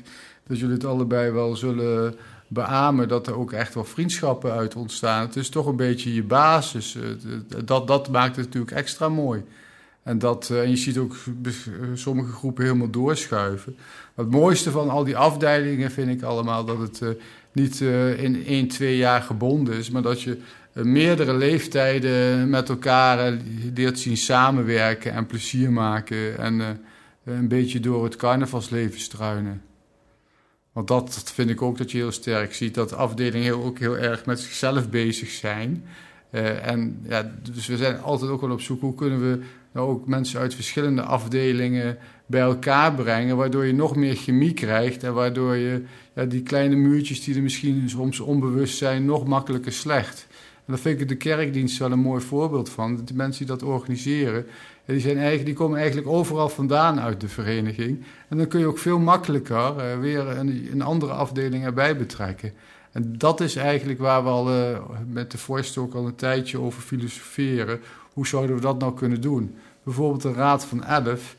dat jullie het allebei wel zullen beamen dat er ook echt wel vriendschappen uit ontstaan. Het is toch een beetje je basis. eh, dat, dat maakt het natuurlijk extra mooi. En, dat, eh, en je ziet ook sommige groepen helemaal doorschuiven. Het mooiste van al die afdelingen vind ik allemaal dat het eh, niet in één, twee jaar gebonden is, maar dat je meerdere leeftijden met elkaar leert zien samenwerken en plezier maken en een beetje door het carnavalsleven struinen. Want dat, vind ik ook dat je heel sterk ziet, dat afdelingen heel, ook heel erg met zichzelf bezig zijn. Eh, en ja, dus we zijn altijd ook wel op zoek hoe kunnen we nou ook mensen uit verschillende afdelingen bij elkaar brengen, waardoor je nog meer chemie krijgt en waardoor je ja, die kleine muurtjes die er misschien soms onbewust zijn, nog makkelijker slecht. En daar vind ik de kerkdienst wel een mooi voorbeeld van. Die mensen die dat organiseren, die, die komen eigenlijk overal vandaan uit de vereniging. En dan kun je ook veel makkelijker eh, weer een, een andere afdeling erbij betrekken. En dat is eigenlijk waar we al eh, met de Forst ook al een tijdje over filosoferen. Hoe zouden we dat nou kunnen doen? Bijvoorbeeld een raad van elf.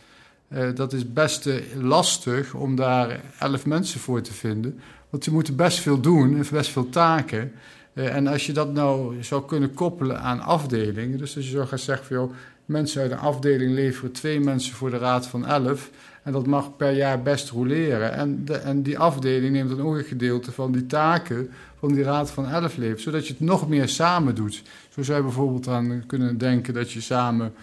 Eh, dat is best lastig om daar elf mensen voor te vinden. Want die moeten best veel doen en best veel taken. Eh, en als je dat nou zou kunnen koppelen aan afdelingen, dus als je zou gaan zeggen van joh, mensen uit een afdeling leveren twee mensen voor de raad van elf. En dat mag per jaar best roleren. En, de, en die afdeling neemt dan ook een gedeelte van die taken van die raad van elf levert, zodat je het nog meer samen doet. Zo zou je bijvoorbeeld aan kunnen denken dat je samen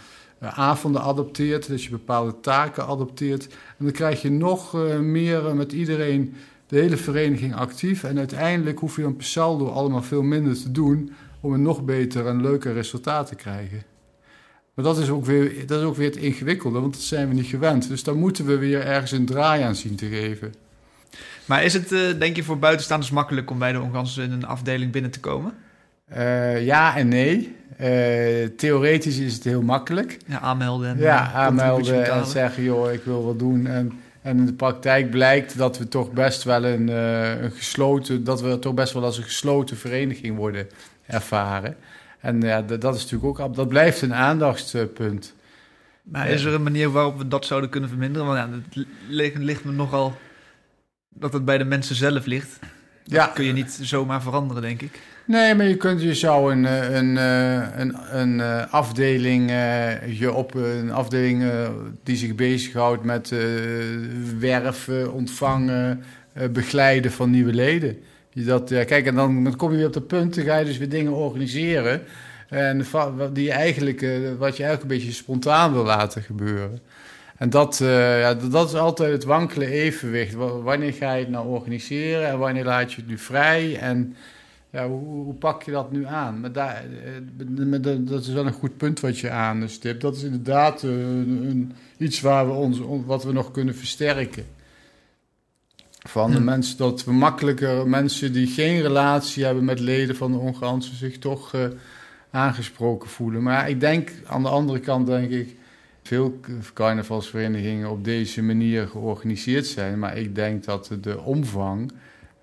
uh, avonden adopteert, dat je bepaalde taken adopteert. En dan krijg je nog uh, meer met iedereen de hele vereniging actief. En uiteindelijk hoef je dan per saldo allemaal veel minder te doen om een nog beter en leuker resultaat te krijgen. Maar dat is, ook weer, dat is ook weer het ingewikkelde, want dat zijn we niet gewend. Dus daar moeten we weer ergens een draai aan zien te geven. Maar is het, uh, denk je, voor buitenstaanders makkelijk om bij de Ongansen in een afdeling binnen te komen? Uh, ja en nee. Uh, theoretisch is het heel makkelijk. Ja, aanmelden. En, ja, aanmelden en zeggen, joh, ik wil wat doen. En, en in de praktijk blijkt dat we toch best wel een, een gesloten, dat we toch best wel als een gesloten vereniging worden ervaren. En ja, dat is natuurlijk ook, dat blijft een aandachtspunt. Maar is er een manier waarop we dat zouden kunnen verminderen? Want ja, het ligt, ligt me nogal dat het bij de mensen zelf ligt. Dat ja. kun je niet zomaar veranderen, denk ik. Nee, maar je, kunt, je zou een, een, een, een, afdeling, je op een afdeling die zich bezighoudt met werven, ontvangen, begeleiden van nieuwe leden. Dat, kijk, en dan, dan kom je weer op de punt, dan ga je dus weer dingen organiseren. En die eigenlijk, wat je eigenlijk een beetje spontaan wil laten gebeuren. En dat, ja, dat is altijd het wankele evenwicht. Wanneer ga je het nou organiseren en wanneer laat je het nu vrij? En ja, hoe, hoe pak je dat nu aan? Maar daar, dat is wel een goed punt wat je aanstipt. Dat is inderdaad een, een, iets waar we ons, wat we nog kunnen versterken. Van de mensen dat we makkelijker mensen die geen relatie hebben met leden van de Ongehansen zich toch uh, aangesproken voelen. Maar ik denk aan de andere kant, denk ik, veel carnavalsverenigingen op deze manier georganiseerd zijn. Maar ik denk dat de omvang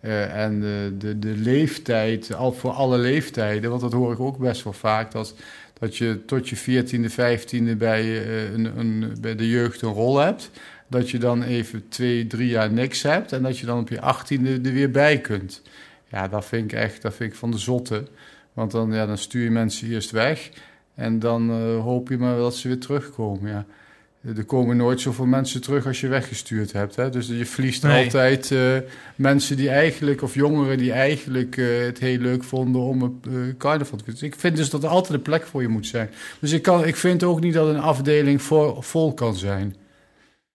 uh, en de, de, de leeftijd, al voor alle leeftijden, want dat hoor ik ook best wel vaak, dat, dat je tot je 14e, 15e bij, uh, een, een, bij de jeugd een rol hebt. Dat je dan even twee, drie jaar niks hebt en dat je dan op je achttiende er weer bij kunt. Ja, dat vind ik echt dat vind ik van de zotte. Want dan, ja, dan stuur je mensen eerst weg en dan uh, hoop je maar dat ze weer terugkomen. Ja. Er komen nooit zoveel mensen terug als je weggestuurd hebt. Hè? Dus je verliest nee. altijd uh, mensen die eigenlijk, of jongeren die eigenlijk uh, het heel leuk vonden om een uh, carnaval te doen. Ik vind dus dat er altijd een plek voor je moet zijn. Dus ik, kan, ik vind ook niet dat een afdeling voor, vol kan zijn.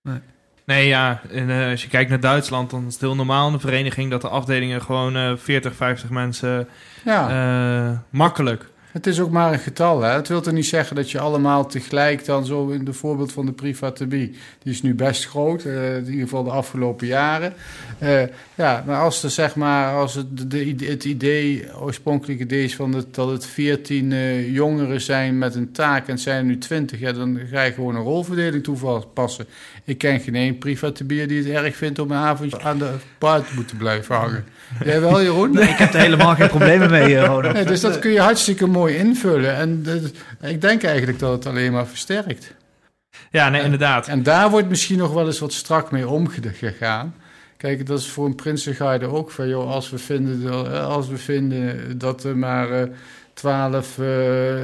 Nee. Nee, ja. En, uh, als je kijkt naar Duitsland, dan is het heel normaal in de vereniging dat de afdelingen gewoon uh, 40, 50 mensen ja. uh, makkelijk. Het is ook maar een getal. Hè? Het wil toch niet zeggen dat je allemaal tegelijk dan zo in de voorbeeld van de privatabie. Die is nu best groot, uh, in ieder geval de afgelopen jaren. Uh, ja, maar als er zeg maar, als het, de, het idee, oorspronkelijk idee is van dat het 14 uh, jongeren zijn met een taak en zijn er nu 20, ja, dan ga je gewoon een rolverdeling toepassen. Ik ken geen één privatabier die het erg vindt om een avondje aan de paard te moeten blijven hangen. Jij wel, Jeroen? Nee, ik heb er helemaal geen problemen mee, Ronald. Nee, dus dat kun je hartstikke mooi invullen. En ik denk eigenlijk dat het alleen maar versterkt. Ja, nee, inderdaad. En, daar wordt misschien nog wel eens wat strak mee omgegaan. Kijk, dat is voor een Prinsengarde ook van, joh, als we vinden, als we vinden dat er maar twaalf uh,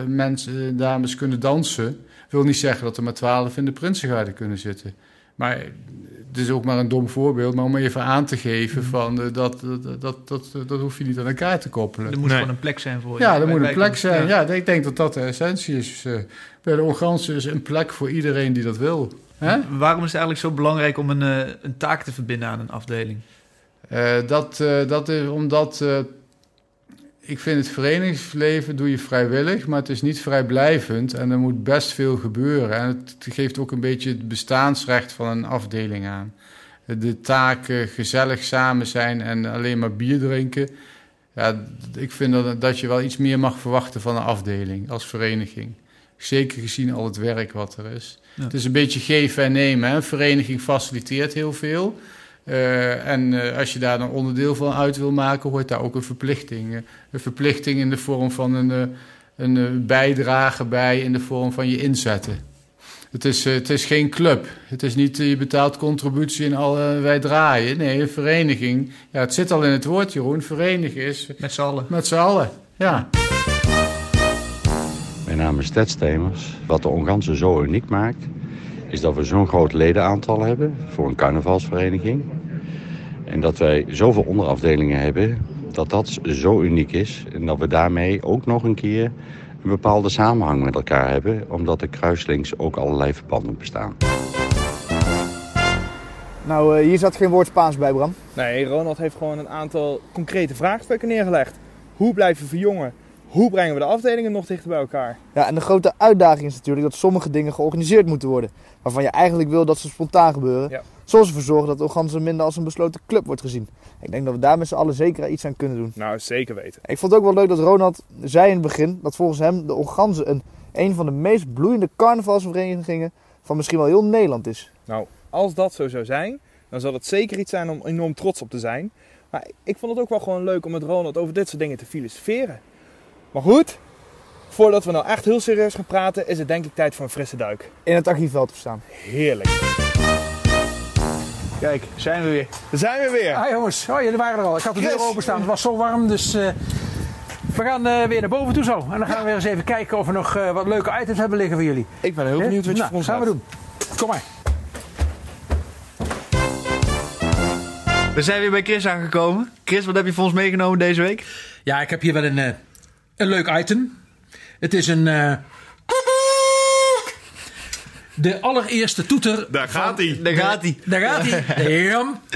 mensen, dames kunnen dansen, wil niet zeggen dat er maar twaalf in de Prinsengarde kunnen zitten. Maar het is ook maar een dom voorbeeld, maar om even aan te geven van uh, dat, dat, dat, dat, dat hoef je niet aan elkaar te koppelen. Er moet nee. gewoon een plek zijn voor je. Ja, er moet een plek zijn. Ja. ja. ik denk dat dat de essentie is. Uh, bij de Ongansen is een plek voor iedereen die dat wil. Hè? Waarom is het eigenlijk zo belangrijk om een, uh, een taak te verbinden aan een afdeling? dat, dat is omdat ik vind het verenigingsleven doe je vrijwillig, maar het is niet vrijblijvend en er moet best veel gebeuren. En het geeft ook een beetje het bestaansrecht van een afdeling aan. De taken gezellig samen zijn en alleen maar bier drinken. Ja, ik vind dat, dat je wel iets meer mag verwachten van een afdeling als vereniging. Zeker gezien al het werk wat er is. Ja. Het is een beetje geven en nemen. Hè? Een vereniging faciliteert heel veel. Uh, en uh, als je daar een onderdeel van uit wil maken, hoort daar ook een verplichting. Uh, een verplichting in de vorm van een, een bijdrage bij, in de vorm van je inzetten. Het is, eh, het is geen club. Het is niet eh, je betaalt contributie en al, eh, wij draaien. Nee, een vereniging. Ja, het zit al in het woord, Jeroen. Verenigen is Met z'n allen. met z'n allen. Ja. Mijn naam is Ted Stemers. Wat de Ongansen zo uniek maakt, is dat we zo'n groot ledenaantal hebben voor een carnavalsvereniging. En dat wij zoveel onderafdelingen hebben, dat dat zo uniek is. En dat we daarmee ook nog een keer een bepaalde samenhang met elkaar hebben, omdat er kruislinks ook allerlei verbanden bestaan. Nou, eh, hier zat geen woord Spaans bij, Bram. Nee, Ronald heeft gewoon een aantal concrete vraagstukken neergelegd. Hoe blijven we verjongen? Hoe brengen we de afdelingen nog dichter bij elkaar? Ja, en de grote uitdaging is natuurlijk dat sommige dingen georganiseerd moeten worden. Waarvan je eigenlijk wil dat ze spontaan gebeuren. Ja. Zoals ervoor zorgen dat Oganzen minder als een besloten club wordt gezien. Ik denk dat we daar met z'n allen zeker iets aan kunnen doen. Nou, zeker weten. Ik vond het ook wel leuk dat Ronald zei in het begin dat volgens hem de Oganzen een, een van de meest bloeiende carnavalsverenigingen van misschien wel heel Nederland is. Nou, als dat zo zou zijn, dan zal het zeker iets zijn om enorm trots op te zijn. Maar ik vond het ook wel gewoon leuk om met Ronald over dit soort dingen te filosoferen. Maar goed, voordat we nou echt heel serieus gaan praten, is het denk ik tijd voor een frisse duik. In het archief wel te verstaan. Heerlijk. Kijk, zijn we weer. Daar zijn we weer. Ah jongens, oh, jullie waren er al. Ik had de deur Chris. openstaan. Het was zo warm, dus eh, we gaan eh, weer naar boven toe zo. En dan gaan we weer eens even kijken of we nog eh, wat leuke items hebben liggen voor jullie. Ik ben heel benieuwd wat je nou, voor ons gaan we hebt. doen. Kom maar. We zijn weer bij Chris aangekomen. Chris, wat heb je voor ons meegenomen deze week? Ja, ik heb hier wel een, eh, een leuk item. Het is een... de allereerste toeter Daar gaat hij. Daar gaat hij. Daar gaat hij.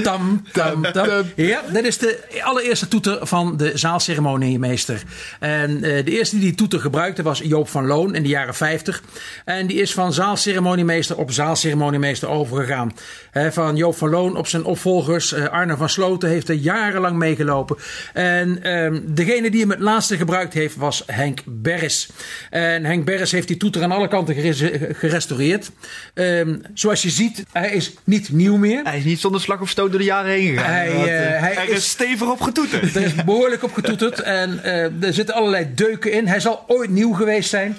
Tam, tam, tam. Ja, dit is de allereerste toeter van de zaalceremoniemeester. En eh, de eerste die die toeter gebruikte was Joop van Loon in de jaren 50. En die is van zaalceremoniemeester op zaalceremoniemeester overgegaan. Hè, van Joop van Loon op zijn opvolgers. Eh, Arne van Sloten heeft er jarenlang meegelopen. En ehm, degene die hem het laatste gebruikt heeft was Henk Berris. En Henk Berris heeft die toeter aan alle kanten gere- Ehm, zoals je ziet, hij is niet nieuw meer. Hij is niet zonder slag of stoot door de jaren heen gegaan. Hij, eh, eh, hij Er is is stevig op getoeterd. er is behoorlijk op getoeterd en eh, er zitten allerlei deuken in. Hij zal ooit nieuw geweest zijn.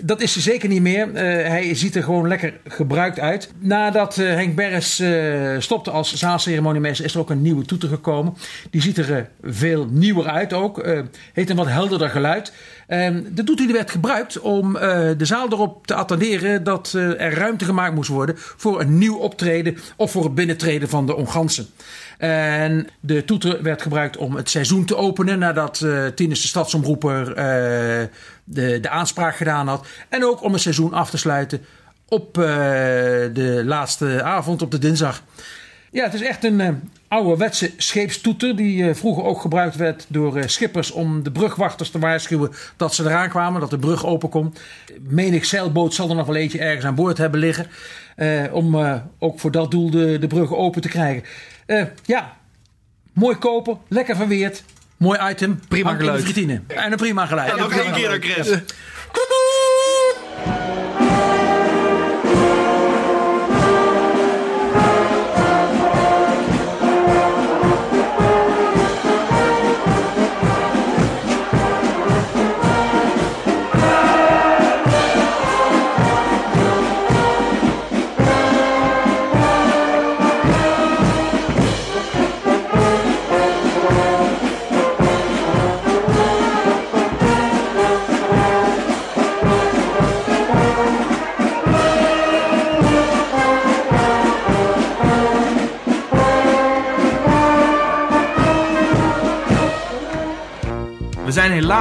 Dat is er zeker niet meer. Eh, hij ziet er gewoon lekker gebruikt uit. Nadat Henk Berres eh, stopte als zaalceremoniemeester is er ook een nieuwe toeter gekomen. Die ziet er veel nieuwer uit ook. Heeft een wat helderder geluid. Ehm, de toeter werd gebruikt om eh, de zaal erop te attenderen dat eh, er ruimte gemaakt moest worden voor een nieuw optreden of voor het binnentreden van de ongansen. En de toeter werd gebruikt om het seizoen te openen nadat eh Tinus de stadsomroeper de, de aanspraak gedaan had. En ook om het seizoen af te sluiten op de laatste avond, op de dinsdag. Ja, het is echt een eh, ouderwetse scheepstoeter die eh, vroeger ook gebruikt werd door eh, schippers om de brugwachters te waarschuwen dat ze eraan kwamen, dat de brug open kon. Menig zeilboot zal er nog wel eentje ergens aan boord hebben liggen eh, om eh, ook voor dat doel de, de brug open te krijgen. Eh, ja, mooi kopen, lekker verweerd, mooi item, Prima geluid. En een prima geluid. Ja, nog één keer dan, Chris.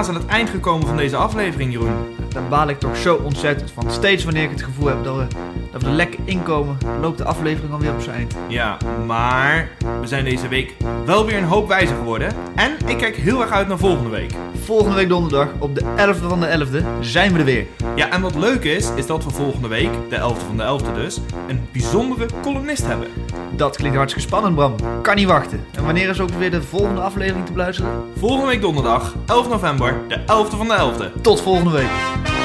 Aan het eind gekomen van deze aflevering, Jeroen. Daar baal ik toch zo ontzettend van. Steeds wanneer ik het gevoel heb dat we, we er lekker inkomen, loopt de aflevering alweer op zijn eind. Ja, maar we zijn deze week wel weer een hoop wijzer geworden. En ik kijk heel erg uit naar volgende week. Volgende week donderdag, op de 11e van de 11e, zijn we er weer. Ja, en wat leuk is, is dat we volgende week, de 11e van de 11e dus, een bijzondere columnist hebben. Dat klinkt hartstikke spannend, Bram. Kan niet wachten. En wanneer is ook weer de volgende aflevering te beluisteren? Volgende week donderdag, 11 november, de 11e van de 11e. Tot volgende week.